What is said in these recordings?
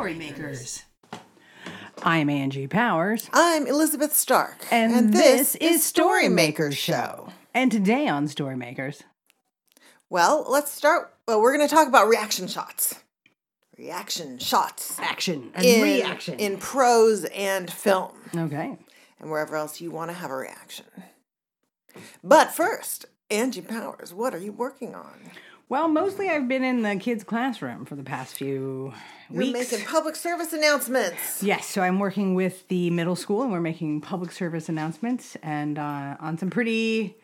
Story Makers. I'm Angie Powers, I'm Elizabeth Stark, and, this, is Storymakers Show. And today on Storymakers. Well, let's start. Well, we're going to talk about reaction shots. Reaction shots action and in, reaction. in prose and film, okay. and wherever else you want to have a reaction. But first, Angie Powers, what are you working on? Well, mostly I've been in the kids' classroom for the past few weeks. making public service announcements. Yes, so I'm working with the middle school and we're making public service announcements and uh, on some pretty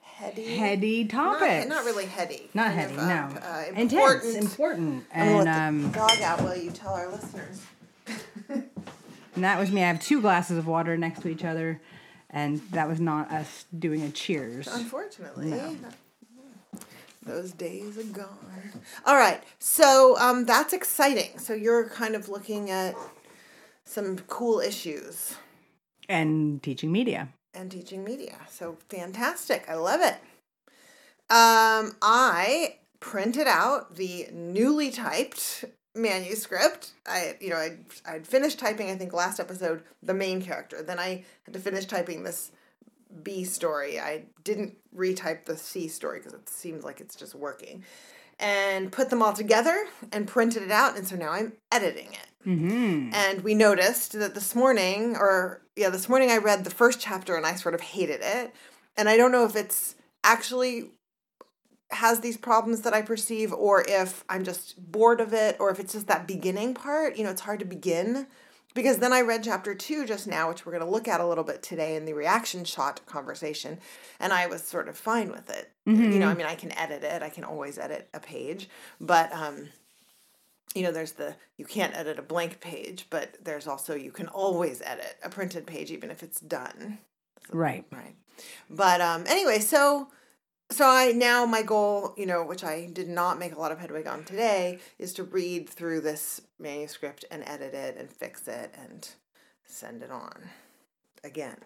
Heady. heady topics. not really heady. Not heady, of, no. Uh, Intense, important. important. I'm And, um, dog out while you tell our listeners. and that was me. I have two glasses of water next to each other, and that was not us doing a cheers. Unfortunately. Those days are gone. All right. So um, that's exciting. So you're kind of looking at some cool issues And teaching media. and teaching media. So fantastic. I love it. Um, I printed out the newly typed manuscript. I, you know, I'd, I'd finished typing, I think, last episode, the main character. Then I had to finish typing this B story. I didn't retype the C story because it seems like it's just working. And put them all together and printed it out. And so now I'm editing it. Mm-hmm. And we noticed that this morning, or yeah, this morning I read the first chapter and I sort of hated it. And I don't know if it's actually has these problems that I perceive or if I'm just bored of it or if it's just that beginning part. You know, it's hard to begin. Because then I read chapter two just now, which we're going to look at a little bit today in the reaction shot conversation, and I was sort of fine with it. You know, I mean, I can edit it, I can always edit a page, but um, you know there's the you can't edit a blank page but there's also you can always edit a printed page even if it's done Right. right but um anyway so so i now my goal you know which i did not make a lot of headway on today is to read through this manuscript and edit it and fix it and send it on. Again.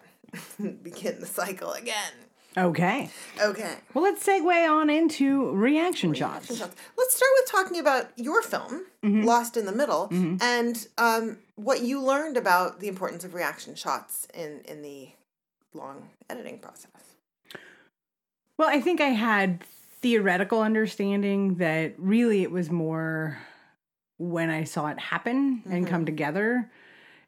Begin the cycle again. Okay. okay. Well, let's segue on into reaction shots. Let's start with talking about your film, Lost in the Middle, and um, what you learned about the importance of reaction shots in, in the long editing process. Well, I think I had theoretical understanding that really it was more when I saw it happen and mm-hmm. come together.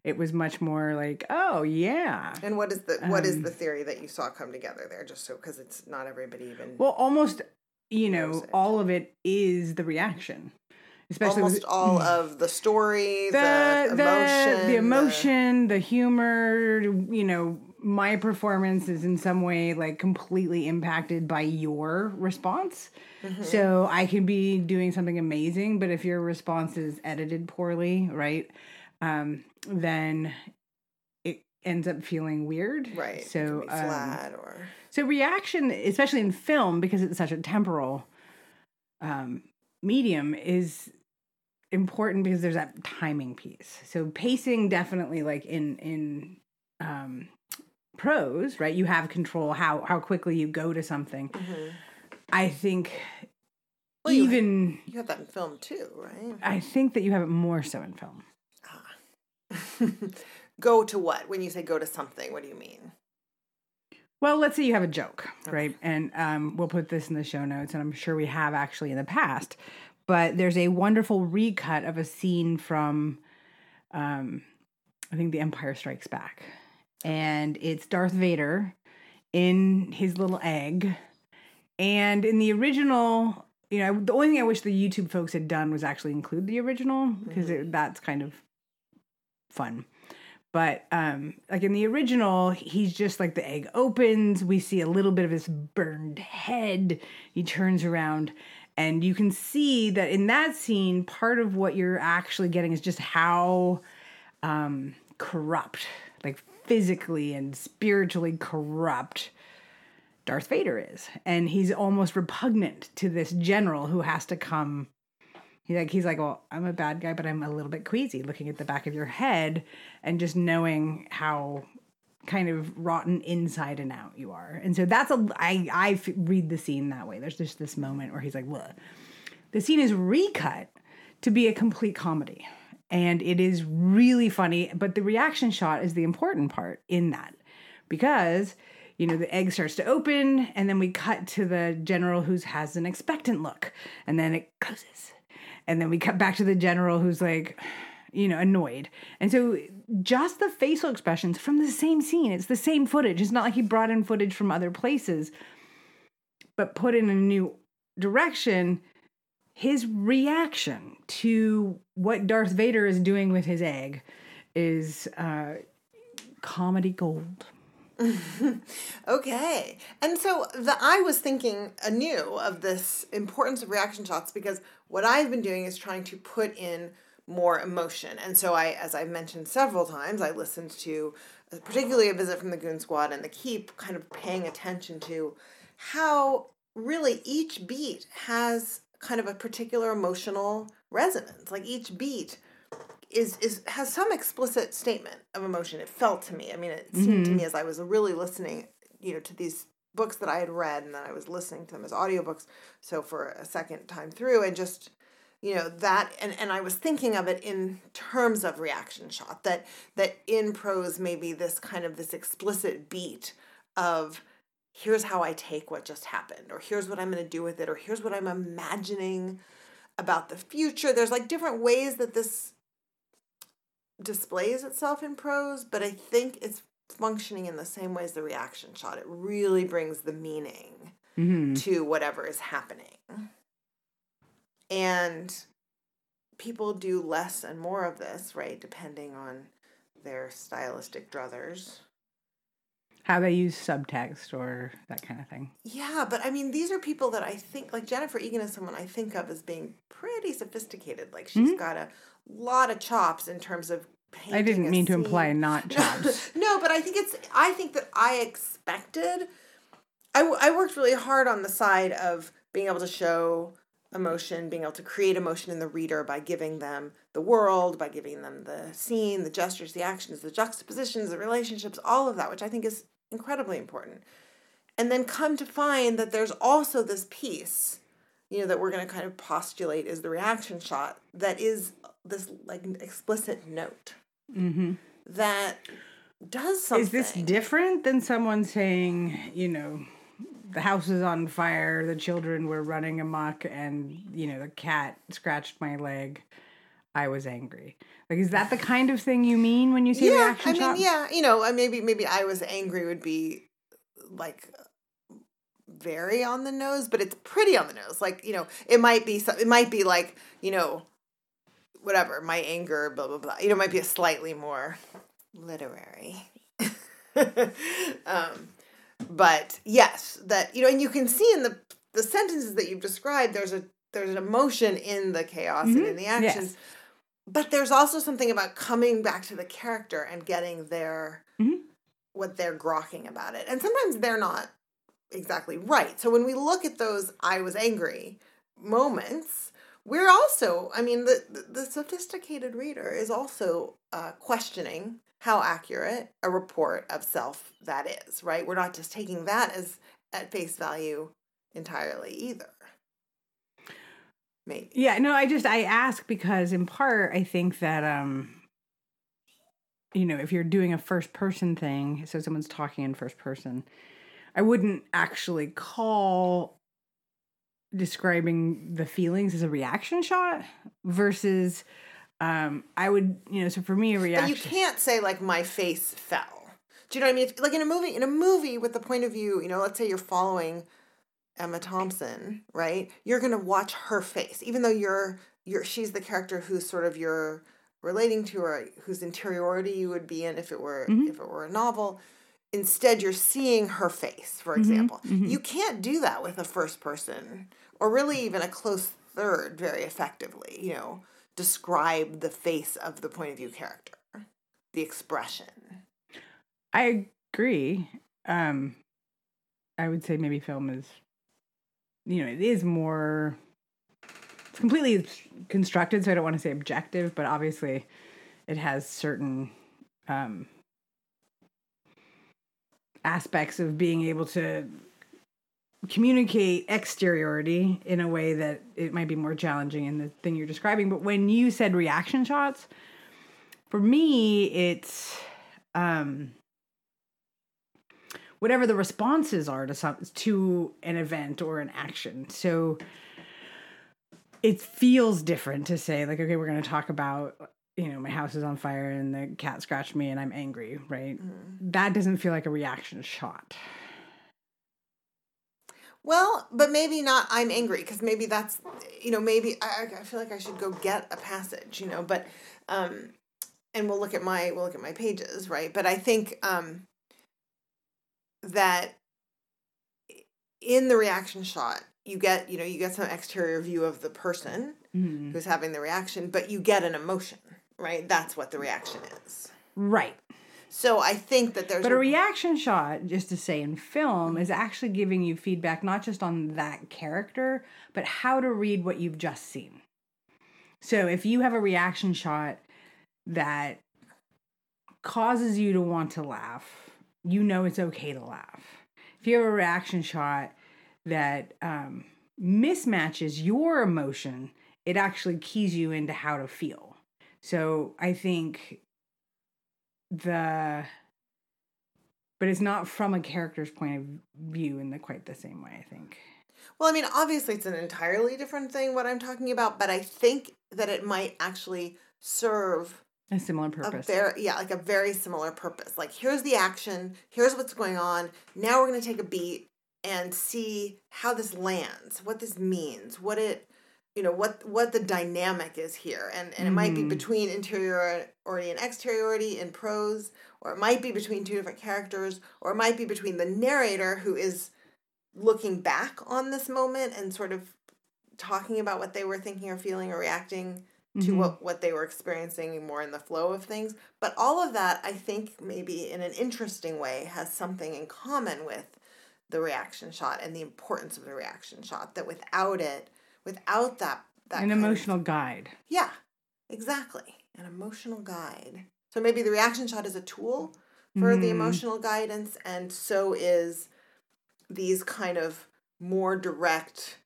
It was much more like, oh yeah. And what is the what is the um, theory that you saw come together there? Just so because it's not everybody even Well, almost, you know, it. all of it is the reaction, especially almost with, all of the story, the the, the emotion, the emotion, the humor. You know, my performance is in some way like completely impacted by your response. Mm-hmm. So I can be doing something amazing, but if your response is edited poorly, right, um, then it ends up feeling weird. right? So um, flat or so reaction, especially in film, because it's such a temporal um, medium, is important because there's that timing piece. So pacing definitely like in in um, prose, right? You have control how how quickly you go to something. I think Well, you ha- even you have that in film too, right? I think that you have it more so in film. Ah. go to what? When you say go to something, what do you mean? Well, let's say you have a joke, right? And um, we'll put this in the show notes, and I'm sure we have actually in the past. But there's a wonderful recut of a scene from, um, I think, The Empire Strikes Back, and it's Darth Vader in his little egg, and in the original, you know, the only thing I wish the YouTube folks had done was actually include the original because that's kind of fun. But um, like in the original, he's just like the egg opens. We see a little bit of his burned head. He turns around, and you can see that in that scene, part of what you're actually getting is just how um, corrupt, physically and spiritually corrupt, Darth Vader is, and he's almost repugnant to this general who has to come. He's like, he's like, well, I'm a bad guy, but I'm a little bit queasy. Looking at the back of your head, and just knowing how kind of rotten inside and out you are, and so that's a, I, I read the scene that way. There's just this moment where he's like, "What?" The scene is recut to be a complete comedy, and it is really funny. But the reaction shot is the important part in that because you know the egg starts to open, and then we cut to the general who has an expectant look, and then it closes, and then we cut back to the general who's like you know, annoyed. And so just the facial expressions from the same scene, it's the same footage. It's not like he brought in footage from other places, but put in a new direction. His reaction to what Darth Vader is doing with his egg is uh, comedy gold. okay. And so the I was thinking anew of this importance of reaction shots because what I've been doing is trying to put in more emotion. And so I, as I've mentioned several times, I listened to uh, particularly a visit from the Goon Squad and the Keep, kind of paying attention to how really each beat has kind of a particular emotional resonance. Like each beat is is has some explicit statement of emotion. It felt to me. I mean, it seemed mm-hmm. to me as I was really listening, you know, to these books that I had read and then I was listening to them as audiobooks. So for a second time through and just you know that and, and i was thinking of it in terms of reaction shot that that in prose maybe this kind of this explicit beat of here's how i take what just happened or here's what i'm going to do with it or here's what i'm imagining about the future there's like different ways that this displays itself in prose but i think it's functioning in the same way as the reaction shot it really brings the meaning mm-hmm. to whatever is happening and people do less and more of this, right? Depending on their stylistic druthers. How they use subtext or that kind of thing. Yeah, but I mean, these are people that I think, like Jennifer Egan is someone I think of as being pretty sophisticated. Like she's mm-hmm. got a lot of chops in terms of I didn't mean to imply not chops. no, but I think it's, I think that I expected, I, I worked really hard on the side of being able to show emotion, being able to create emotion in the reader by giving them the world, by giving them the scene, the gestures, the actions, the juxtapositions, the relationships, all of that, which I think is incredibly important. And then come to find that there's also this piece, you know, that we're going to kind of postulate is the reaction shot that is this like explicit note mm-hmm. that does something. Is this different than someone saying, you know, the house is on fire, the children were running amok, and you know the cat scratched my leg. I was angry. Like, is that the kind of thing you mean when you say yeah, reaction I mean, shot? yeah, you know, maybe maybe I was angry would be like very on the nose, but it's pretty on the nose. Like, you know, it might be it might be like, you know, whatever, my anger, blah blah blah. You know, might be a slightly more literary. um, but yes, that you know, and you can see in the the sentences that you've described, there's a there's an emotion in the chaos mm-hmm. and in the actions. Yes. But there's also something about coming back to the character and getting their mm-hmm. what they're grokking about it. And sometimes they're not exactly right. So when we look at those I was angry moments, we're also, I mean, the, the, the sophisticated reader is also uh, questioning how accurate a report of self that is, right? We're not just taking that as at face value entirely either. Maybe. Yeah, no, I just I ask because in part I think that um you know, if you're doing a first person thing, so someone's talking in first person, I wouldn't actually call describing the feelings as a reaction shot versus um, I would, you know, so for me, a reaction. But you can't say like my face fell. Do you know what I mean? Like in a movie, in a movie with the point of view, you know, let's say you're following Emma Thompson, right? You're gonna watch her face, even though you're you're she's the character who's sort of you're relating to or whose interiority you would be in if it were mm-hmm. if it were a novel. Instead, you're seeing her face, for mm-hmm. example. Mm-hmm. You can't do that with a first person or really even a close third very effectively. You know describe the face of the point of view character, the expression. I agree. Um, I would say maybe film is, you know, it is more. It's completely constructed, so I don't want to say objective, but obviously, it has certain um, aspects of being able to communicate exteriority in a way that it might be more challenging in the thing you're describing. But when you said reaction shots, for me, it's um, whatever the responses are to some to an event or an action. So it feels different to say like, okay, we're going to talk about you know my house is on fire and the cat scratched me and I'm angry, right? Mm. That doesn't feel like a reaction shot. Well, but maybe not. I'm angry because maybe that's, you know, maybe I, I feel like I should go get a passage, you know. But, um, and we'll look at my we'll look at my pages, right? But I think um, that in the reaction shot, you get you know you get some exterior view of the person mm-hmm. who's having the reaction, but you get an emotion, right? That's what the reaction is, right? So I think that there's But a reaction shot, just to say in film, is actually giving you feedback not just on that character, but how to read what you've just seen. So if you have a reaction shot that causes you to want to laugh, you know it's okay to laugh. If you have a reaction shot that um, mismatches your emotion, it actually keys you into how to feel. So I think the but it's not from a character's point of view in the quite the same way i think well i mean obviously it's an entirely different thing what i'm talking about but i think that it might actually serve a similar purpose a very, yeah like a very similar purpose like here's the action here's what's going on now we're going to take a beat and see how this lands what this means what it you know what what the dynamic is here and and it mm-hmm. might be mm-hmm. between interiority and exteriority in prose or it might be between two different characters or it might be between the narrator who is looking back on this moment and sort of talking about what they were thinking or feeling or reacting to mm-hmm. what what they were experiencing more in the flow of things but all of that i think maybe in an interesting way has something in common with the reaction shot and the importance of the reaction shot that without it without that that an emotional of, guide. Yeah, exactly. An emotional guide. So maybe the reaction shot is a tool for mm-hmm. the emotional guidance, and so is these kind of more direct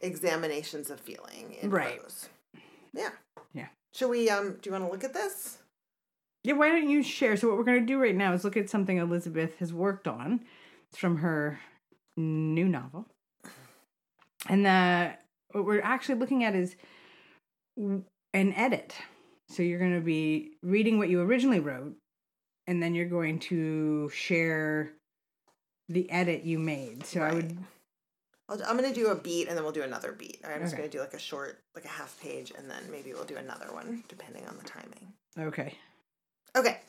examinations of feeling in right. Yeah. Should we um do you want to look at this? Yeah, why don't you share? So what we're gonna do right now is look at something Elizabeth has worked on. It's from her new novel. And the what we're actually looking at is an edit. So you're going to be reading what you originally wrote, and then you're going to share the edit you made. So right. I would. I am going to do a beat and then we'll do another beat. I'm just going to do like a short, like a half page, and then maybe we'll do another one depending on the timing. Okay. Okay.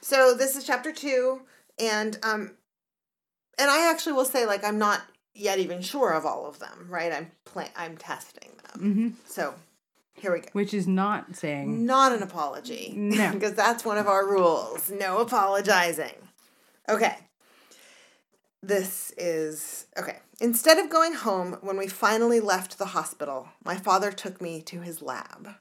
So this is chapter two, and um, and I actually will say like I'm not yet even sure of all of them, right? I'm pl- I'm testing them. Mm-hmm. So here we go. Which is not saying not an apology. No, because that's one of our rules. No apologizing. Okay. This is okay. Instead of going home when we finally left the hospital, my father took me to his lab.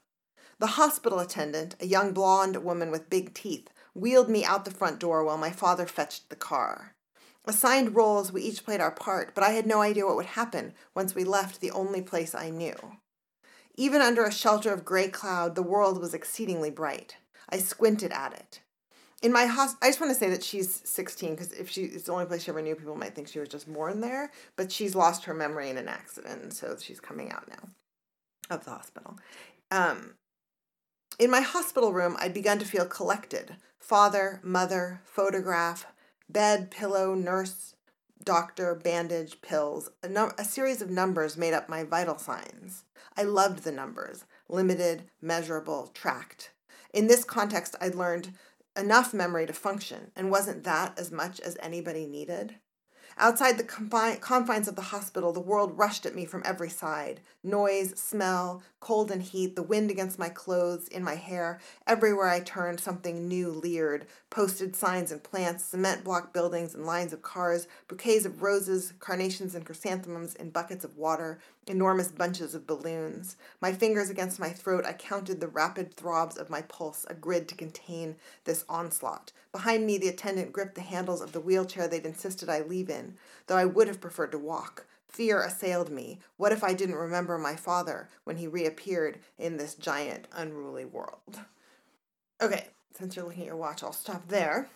The hospital attendant, a young blonde woman with big teeth, wheeled me out the front door while my father fetched the car. Assigned roles, we each played our part, but I had no idea what would happen once we left the only place I knew. Even under a shelter of gray cloud, the world was exceedingly bright. I squinted at it. In my host, I just want to say that she's 16 because if she it's the only place she ever knew, people might think she was just born there. But she's lost her memory in an accident, so she's coming out now of the hospital. Um, in my hospital room, I'd begun to feel collected. Father, mother, photograph, bed, pillow, nurse, doctor, bandage, pills. A, num- a series of numbers made up my vital signs. I loved the numbers limited, measurable, tracked. In this context, I'd learned enough memory to function, and wasn't that as much as anybody needed? Outside the confines of the hospital, the world rushed at me from every side noise, smell, cold and heat, the wind against my clothes, in my hair. Everywhere I turned, something new leered posted signs and plants, cement block buildings and lines of cars, bouquets of roses, carnations and chrysanthemums in buckets of water, enormous bunches of balloons. My fingers against my throat, I counted the rapid throbs of my pulse, a grid to contain this onslaught. Behind me, the attendant gripped the handles of the wheelchair they'd insisted I leave in, though I would have preferred to walk. Fear assailed me. What if I didn't remember my father when he reappeared in this giant, unruly world? Okay, since you're looking at your watch, I'll stop there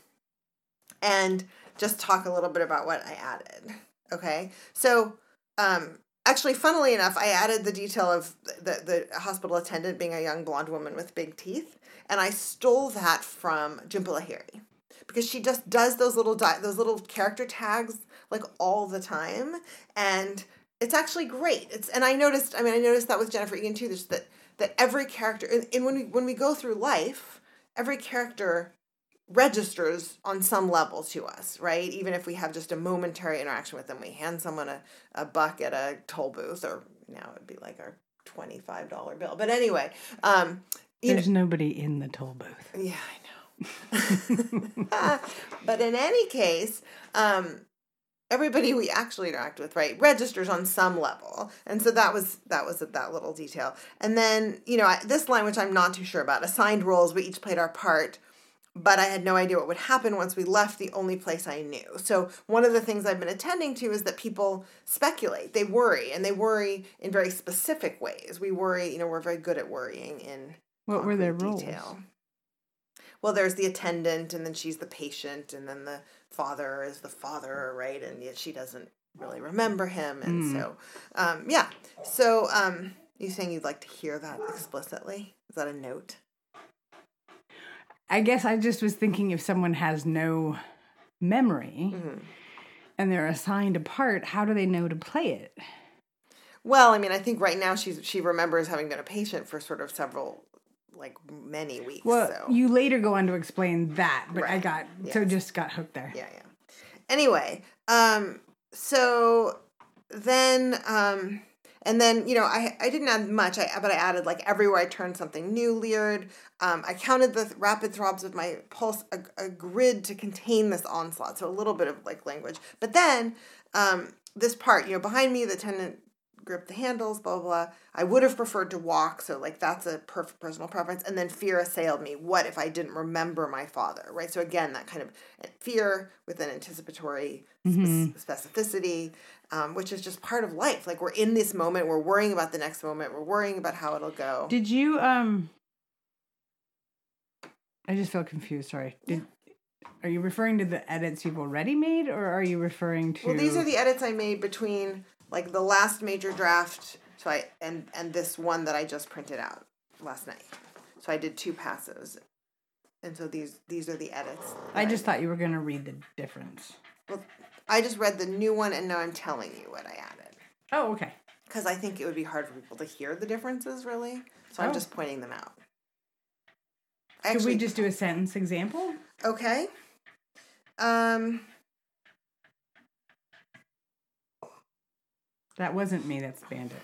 and just talk a little bit about what I added. Okay, so um, actually, funnily enough, I added the detail of the, the hospital attendant being a young blonde woman with big teeth, and I stole that from Jhumpa Lahiri because she just does those little di- those little character tags like all the time, and it's actually great. It's and I noticed. I mean, I noticed that with Jennifer Egan too. There's that that every character, and when we when we go through life, every character registers on some level to us, right? Even if we have just a momentary interaction with them, we hand someone a, a buck at a toll booth, or now it'd be like our $25 bill. But anyway, um, there's know, nobody in the toll booth. Yeah, I know. but in any case, um, everybody we actually interact with right registers on some level and so that was that was that little detail and then you know this line which i'm not too sure about assigned roles we each played our part but I had no idea what would happen once we left the only place I knew. So, one of the things I've been attending to is that people speculate, they worry, and they worry in very specific ways. We worry, you know, we're very good at worrying in what were their roles? Well, there's the attendant, and then she's the patient, and then the father is the father, right? And yet she doesn't really remember him, and mm. so, um, yeah. So, um, you saying you'd like to hear that explicitly? Is that a note? I guess I just was thinking if someone has no memory mm-hmm. and they're assigned a part, how do they know to play it? Well, I mean, I think right now she's she remembers having been a patient for sort of several like many weeks. Well, so. you later go on to explain that, but right. I got yes. so just got hooked there. Yeah, yeah. Anyway, um, so then um and then, you know, I, I didn't add much, I, but I added like everywhere I turned something new leered. Um, I counted the rapid throbs of my pulse, a, a, grid to contain this onslaught. So a little bit of like language. But then um, this part, you know, behind me, the attendant grip the handles, blah, blah, blah. I would have preferred to walk, so like that's a perfect personal preference. And then fear assailed me. What if I didn't remember my father, right? So again, that kind of fear with an anticipatory mm-hmm. specificity, um, which is just part of life. Like we're in this moment, we're worrying about the next moment, we're worrying about how it'll go. Did you, um, I just felt confused, sorry. Did, are you referring to the edits you've already made, or are you referring to? Well, these are the edits I made between like the last major draft so i and and this one that i just printed out last night so i did two passes and so these these are the edits i just I thought you were going to read the difference i just read the new one and now i'm telling you what i added oh okay because i think it would be hard for people to hear the differences really so oh. i'm just pointing them out Actually, Could we just do a sentence example okay um That wasn't me. That's Bandit.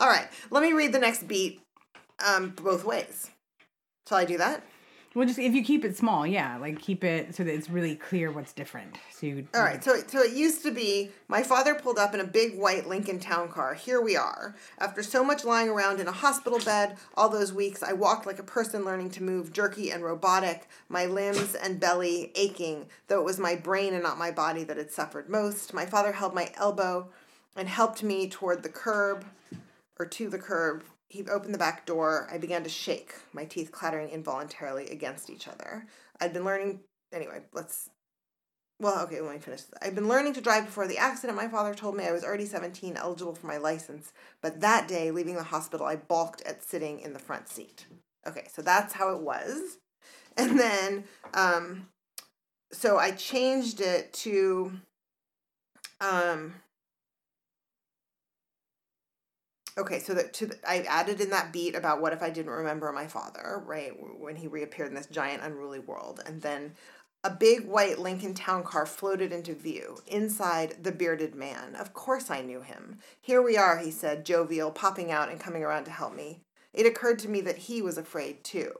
All right. Let me read the next beat um, both ways. Shall I do that? Well, just if you keep it small, yeah, like keep it so that it's really clear what's different. So you. All right. So so it used to be my father pulled up in a big white Lincoln Town car. Here we are. After so much lying around in a hospital bed all those weeks, I walked like a person learning to move, jerky and robotic, my limbs and belly aching, though it was my brain and not my body that had suffered most. My father held my elbow and helped me toward the curb or to the curb he opened the back door. I began to shake, my teeth clattering involuntarily against each other. I'd been learning. Anyway, let's. Well, okay, let me finish. I'd been learning to drive before the accident. My father told me I was already 17, eligible for my license. But that day, leaving the hospital, I balked at sitting in the front seat. Okay, so that's how it was. And then, um, so I changed it to, um, Okay, so that to the, I added in that beat about what if I didn't remember my father, right? When he reappeared in this giant unruly world, and then a big white Lincoln town car floated into view. Inside, the bearded man. Of course I knew him. Here we are, he said, jovial, popping out and coming around to help me. It occurred to me that he was afraid too.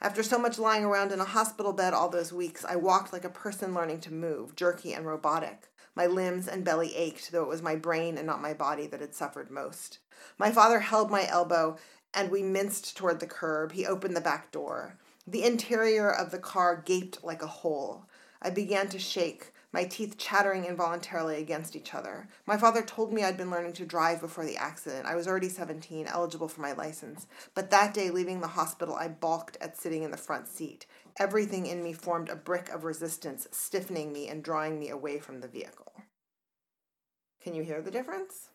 After so much lying around in a hospital bed all those weeks, I walked like a person learning to move, jerky and robotic. My limbs and belly ached, though it was my brain and not my body that had suffered most. My father held my elbow, and we minced toward the curb. He opened the back door. The interior of the car gaped like a hole. I began to shake. My teeth chattering involuntarily against each other. My father told me I'd been learning to drive before the accident. I was already 17, eligible for my license. But that day, leaving the hospital, I balked at sitting in the front seat. Everything in me formed a brick of resistance, stiffening me and drawing me away from the vehicle. Can you hear the difference?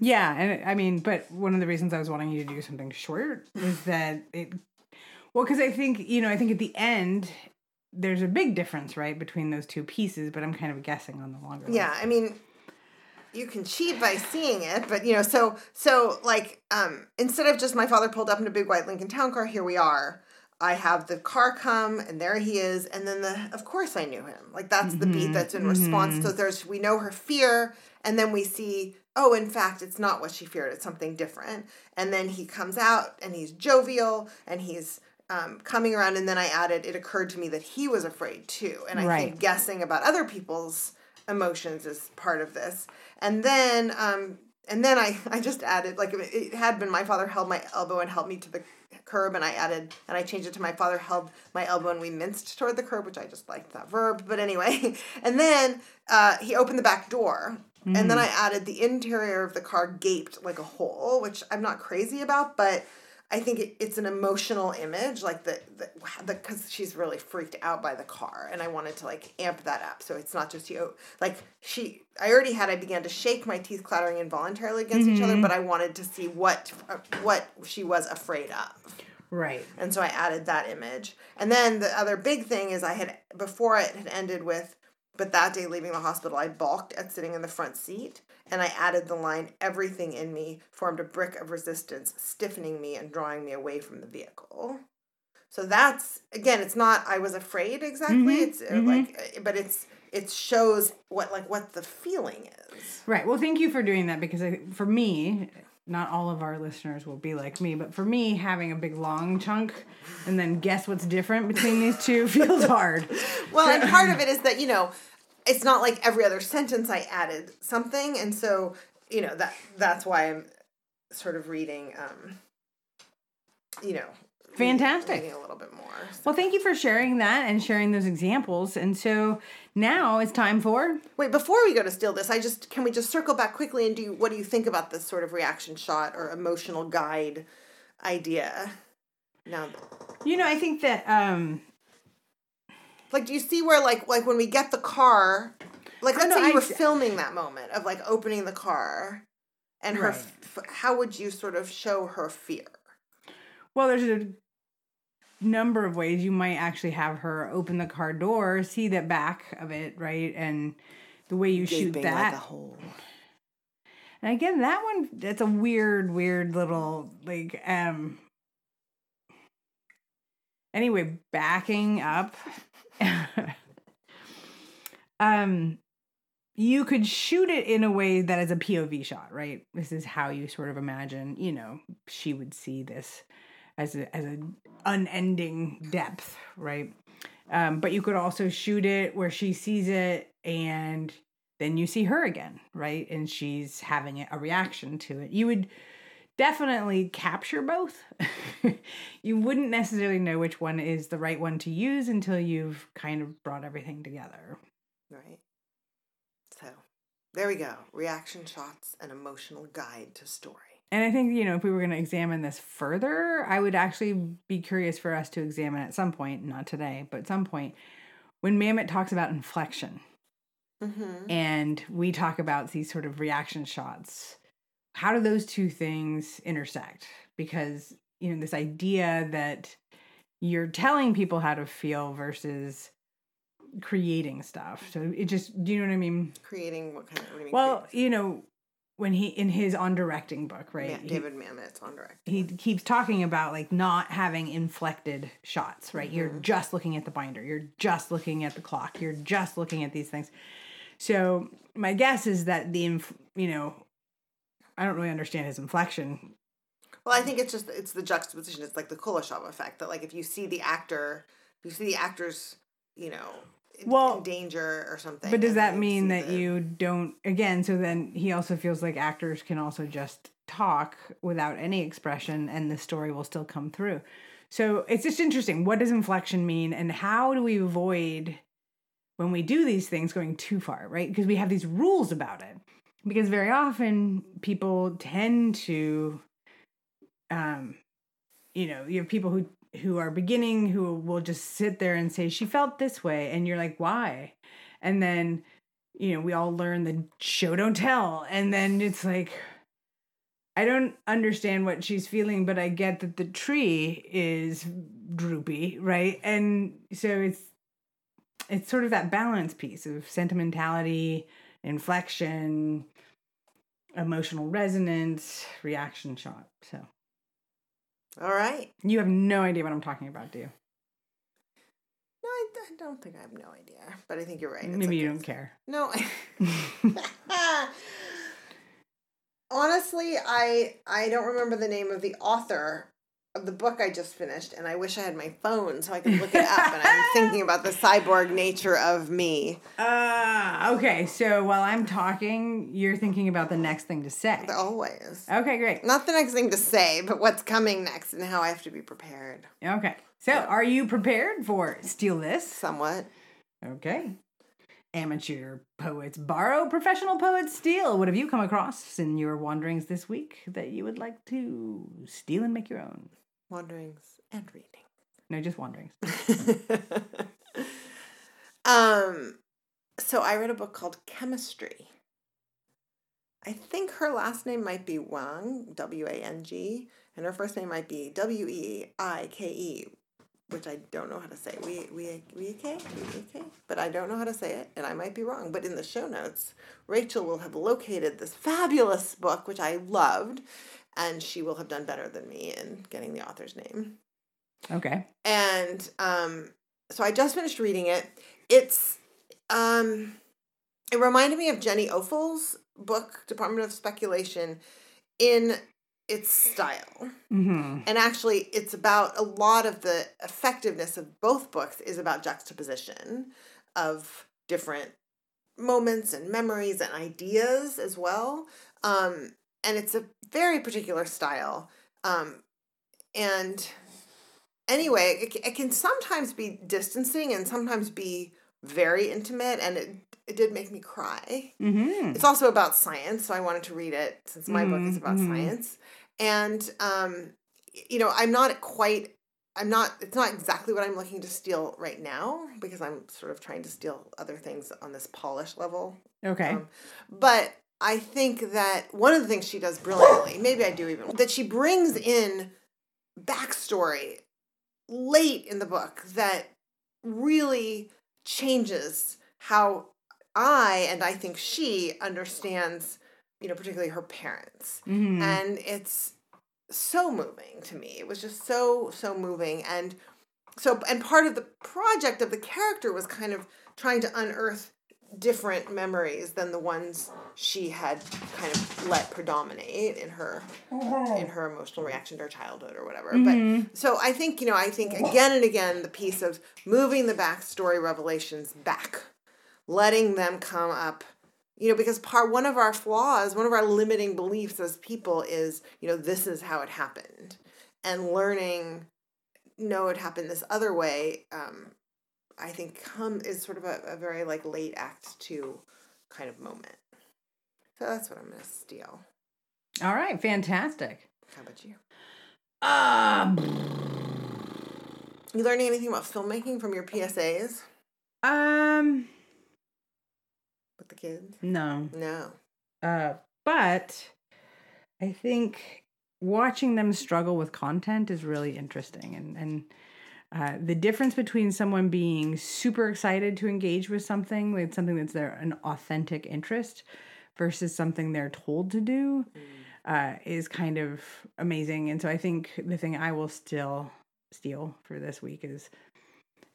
Yeah, and I mean, but one of the reasons I was wanting you to do something short was that it, well, because I think you know, I think at the end there's a big difference, right, between those two pieces. But I'm kind of guessing on the longer. Yeah, I mean, you can cheat by seeing it, but you know, so so like um, instead of just my father pulled up in a big white Lincoln Town Car, here we are. I have the car come and there he is, and then the of course I knew him. Like that's the beat that's in response to there's we know her fear, and then we see oh in fact it's not what she feared it's something different and then he comes out and he's jovial and he's um, coming around and then i added it occurred to me that he was afraid too and i Right. think guessing about other people's emotions is part of this. And then um, and then I, I just added like it it had been my father held my elbow and helped me to the curb and I added and I changed it to my father held my elbow and we minced toward the curb which I just liked that verb but anyway. And then uh, he opened the back door and then I added the interior of the car gaped like a hole which I'm not crazy about but I think it, it's an emotional image, like the the because she's really freaked out by the car, and I wanted to like amp that up. So it's not just you, like she. I already had. I began to shake my teeth, clattering involuntarily against each other, but I wanted to see what uh, what she was afraid of. Right. And so I added that image. And then the other big thing is I had before it had ended with but that day leaving the hospital I balked at sitting in the front seat and I added the line everything in me formed a brick of resistance stiffening me and drawing me away from the vehicle. So that's again it's not I was afraid exactly it's uh, like uh, but it's it shows what like what the feeling is. Right. Well, thank you for doing that because I, for me, not all of our listeners will be like me, but for me, having a big long chunk and then guess what's different between these two feels hard. Well, and part of it is that you know, it's not like every other sentence I added something, and so you know that that's why I'm sort of reading, um, you know, Fantastic. a little bit more. Well, thank you for sharing that and sharing those examples. And so now it's time for Wait, before we go to steal this, I just can we just circle back quickly and do what do you think about this sort of reaction shot or emotional guide idea? Now, you know, I think that um like, do you see where like like when we get the car, like let's no, say you I were filming that moment of like opening the car, and her, Right. f- how would you sort of show her fear? Well, there's a number of ways you might actually have her open the car door, see the back of it, right? And the way you shoot Gaping that. like hole. and again, that one that's a weird, weird little like um anyway, backing up. um you could shoot it in a way that is a POV shot, right? This is how you sort of imagine, you know, she would see this as a as an unending depth, right? Um, but you could also shoot it where she sees it and then you see her again, right? And she's having a reaction to it. You would definitely capture both. you wouldn't necessarily know which one is the right one to use until you've kind of brought everything together. Right. So, there we go. Reaction shots, an emotional guide to story. And I think, you know, if we were going to examine this further, I would actually be curious for us to examine at some point, not today, but at some point, when Mamet talks about inflection Mm-hmm. and we talk about these sort of reaction shots, how do those two things intersect? Because, you know, this idea that you're telling people how to feel versus creating stuff. So it just, do you know what I mean? Creating what kind of? What do you mean? Well, create? you know, when he, in his on directing book, right? He- David Mamet's on direct. he keeps talking about like not having inflected shots, right? You're mm-hmm. just looking at the binder, you're just looking at the clock, you're just looking at these things. So my guess is that the inf- you know, I don't really understand his inflection. Well, I think it's just it's the juxtaposition. It's like the Kuleshov effect. That like if you see the actor, if you see the actors, you know, Well, in danger or something. But does that mean that the- you don't again? So then he also feels like actors can also just talk without any expression, and the story will still come through. So it's just interesting. What does inflection mean, and how do we avoid when we do these things going too far, right? Because we have these rules about it. Because very often people tend to, um, you know, you have people who who are beginning who will just sit there and say she felt this way, and you're like, why? And then, you know, we all learn the show don't tell, and then it's like. I don't understand what she's feeling, but I get that the tree is droopy, right? And so it's it's sort of that balance piece of sentimentality, inflection, emotional resonance, reaction shot. So All right. you have no idea what I'm talking about, do you? No, I, I don't think I have no idea, but I think you're right. It's Maybe you don't care. No. Honestly, I I don't remember the name of the author the book I just finished, and I wish I had my phone so I could look it up. and I'm thinking about the cyborg nature of me. Uh, okay, so while I'm talking, you're thinking about the next thing to say. Always. Okay, great. Not the next thing to say, but what's coming next and how I have to be prepared. Okay, so are you prepared for Steal This? Somewhat. Okay. Amateur poets borrow, professional poets steal. What have you come across in your wanderings this week that you would like to steal and make your own? Wanderings and reading. No, just wanderings. um, so I read a book called Chemistry. I think her last name might be Wang, W A N G, and her first name might be W E I K E, which I don't know how to say. We we we okay okay, but I don't know how to say it, and I might be wrong. But in the show notes, Rachel will have located this fabulous book, which I loved, and she will have done better than me in getting the author's name Okay. and um so i just finished reading it it's um it reminded me of jenny offill's book department of speculation in its style Mm-hmm. and actually it's about a lot of the effectiveness of both books is about juxtaposition of different moments and memories and ideas as well um and it's a very particular style um and anyway it, it can sometimes be distancing and sometimes be very intimate and it, it did make me cry Mm-hmm. it's also about science, so I wanted to read it since my book is about mhm. science. And um, you know, I'm not quite. I'm not. It's not exactly what I'm looking to steal right now because I'm sort of trying to steal other things on this polish level. Okay. Um, but I think that one of the things she does brilliantly, maybe I do even, that she brings in backstory late in the book that really changes how I and I think she understands, you know, particularly her parents. mm-hmm. And it's so moving to me. It was just so, so moving. And so, and part of the project of the character was kind of trying to unearth different memories than the ones she had kind of let predominate in her in her emotional reaction to her childhood or whatever. Mhm. But so I think, you know, I think again and again the piece of moving the backstory revelations back, letting them come up, you know, because part one of our flaws, one of our limiting beliefs as people is, you know, this is how it happened. And learning, no, it happened this other way, um, I think come is sort of a, a very like late act two kind of moment. So that's what I'm gonna steal. All right. Fantastic. How about you? Um. You learning anything about filmmaking from your PSAs Um. with the kids? No. No. Uh. But I think watching them struggle with content is really interesting, and and. Uh, the difference between someone being super excited to engage with something, like something that's their an authentic interest, versus something they're told to do, uh, is kind of amazing. And so I think the thing I will still steal for this week is,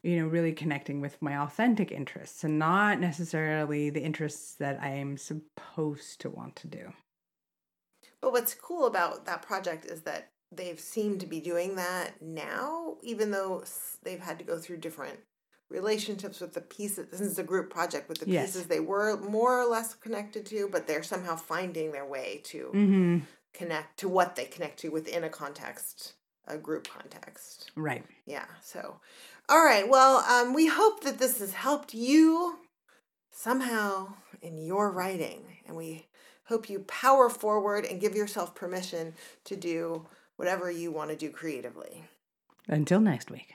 you know, really connecting with my authentic interests and not necessarily the interests that I am supposed to want to do. But what's cool about that project is that they've seemed to be doing that now, even though they've had to go through different relationships with the pieces. This is a group project with the Yes. pieces they were more or less connected to, but they're somehow finding their way to Mm-hmm. connect to what they connect to within a context, a group context. Right. Yeah. So, All right. Well, um, we hope that this has helped you somehow in your writing. And we hope you power forward and give yourself permission to do whatever you want to do creatively. Until next week.